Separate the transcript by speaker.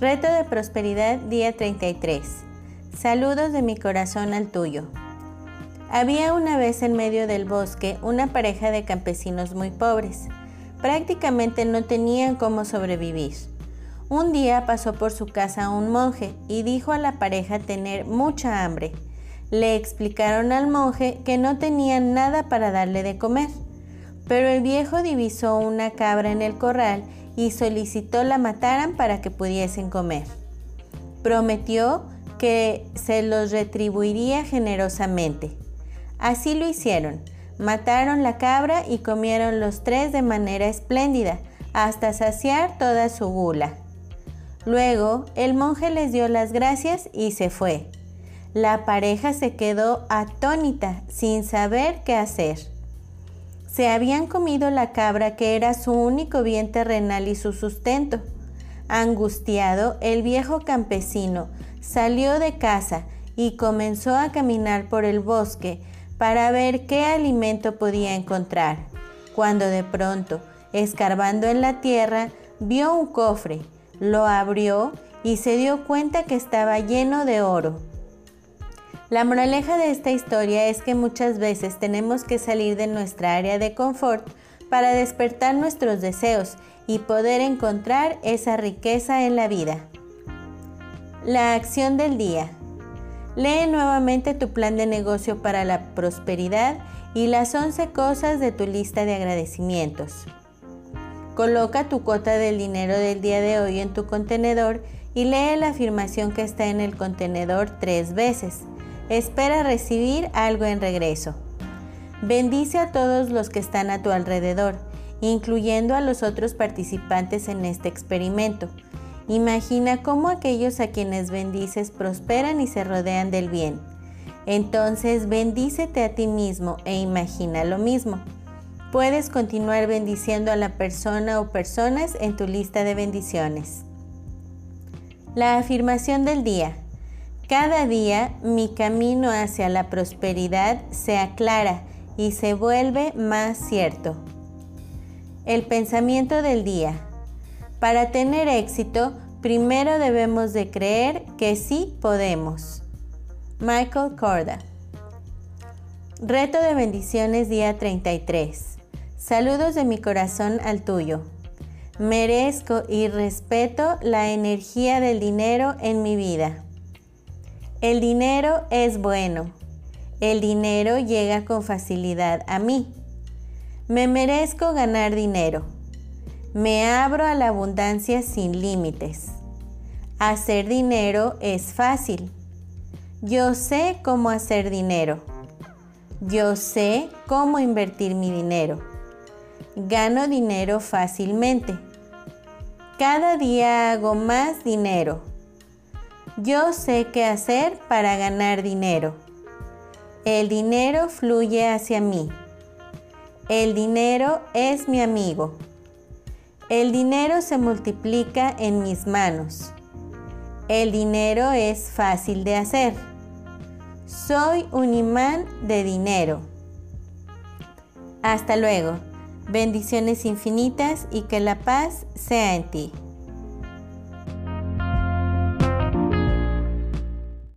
Speaker 1: Reto de prosperidad día 33. Saludos de mi corazón al tuyo. Había una vez en medio del bosque una pareja de campesinos muy pobres. Prácticamente no tenían cómo sobrevivir. Un día pasó por su casa un monje y dijo a la pareja tener mucha hambre. Le explicaron al monje que no tenían nada para darle de comer, pero el viejo divisó una cabra en el corral y solicitó la mataran para que pudiesen comer. Prometió que se los retribuiría generosamente. Así lo hicieron. Mataron la cabra y comieron los tres de manera espléndida, hasta saciar toda su gula. Luego el monje les dio las gracias y se fue. La pareja se quedó atónita, sin saber qué hacer. Se habían comido la cabra que era su único bien terrenal y su sustento. Angustiado, el viejo campesino salió de casa y comenzó a caminar por el bosque para ver qué alimento podía encontrar, cuando de pronto, escarbando en la tierra, vio un cofre, lo abrió y se dio cuenta que estaba lleno de oro. La moraleja de esta historia es que muchas veces tenemos que salir de nuestra área de confort para despertar nuestros deseos y poder encontrar esa riqueza en la vida. La acción del día. Lee nuevamente tu plan de negocio para la prosperidad y las 11 cosas de tu lista de agradecimientos. Coloca tu cuota del dinero del día de hoy en tu contenedor y lee la afirmación que está en el contenedor tres veces. Espera recibir algo en regreso. Bendice a todos los que están a tu alrededor, incluyendo a los otros participantes en este experimento. Imagina cómo aquellos a quienes bendices prosperan y se rodean del bien. Entonces bendícete a ti mismo e imagina lo mismo. Puedes continuar bendiciendo a la persona o personas en tu lista de bendiciones. La afirmación del día. Cada día mi camino hacia la prosperidad se aclara y se vuelve más cierto. El pensamiento del día. Para tener éxito, primero debemos de creer que sí podemos. Michael Corda. Reto de bendiciones día 33. Saludos de mi corazón al tuyo. Merezco y respeto la energía del dinero en mi vida. El dinero es bueno. El dinero llega con facilidad a mí. Me merezco ganar dinero. Me abro a la abundancia sin límites. Hacer dinero es fácil. Yo sé cómo hacer dinero. Yo sé cómo invertir mi dinero. Gano dinero fácilmente. Cada día hago más dinero. Yo sé qué hacer para ganar dinero. El dinero fluye hacia mí. El dinero es mi amigo. El dinero se multiplica en mis manos. El dinero es fácil de hacer. Soy un imán de dinero. Hasta luego. Bendiciones infinitas y que la paz sea en ti.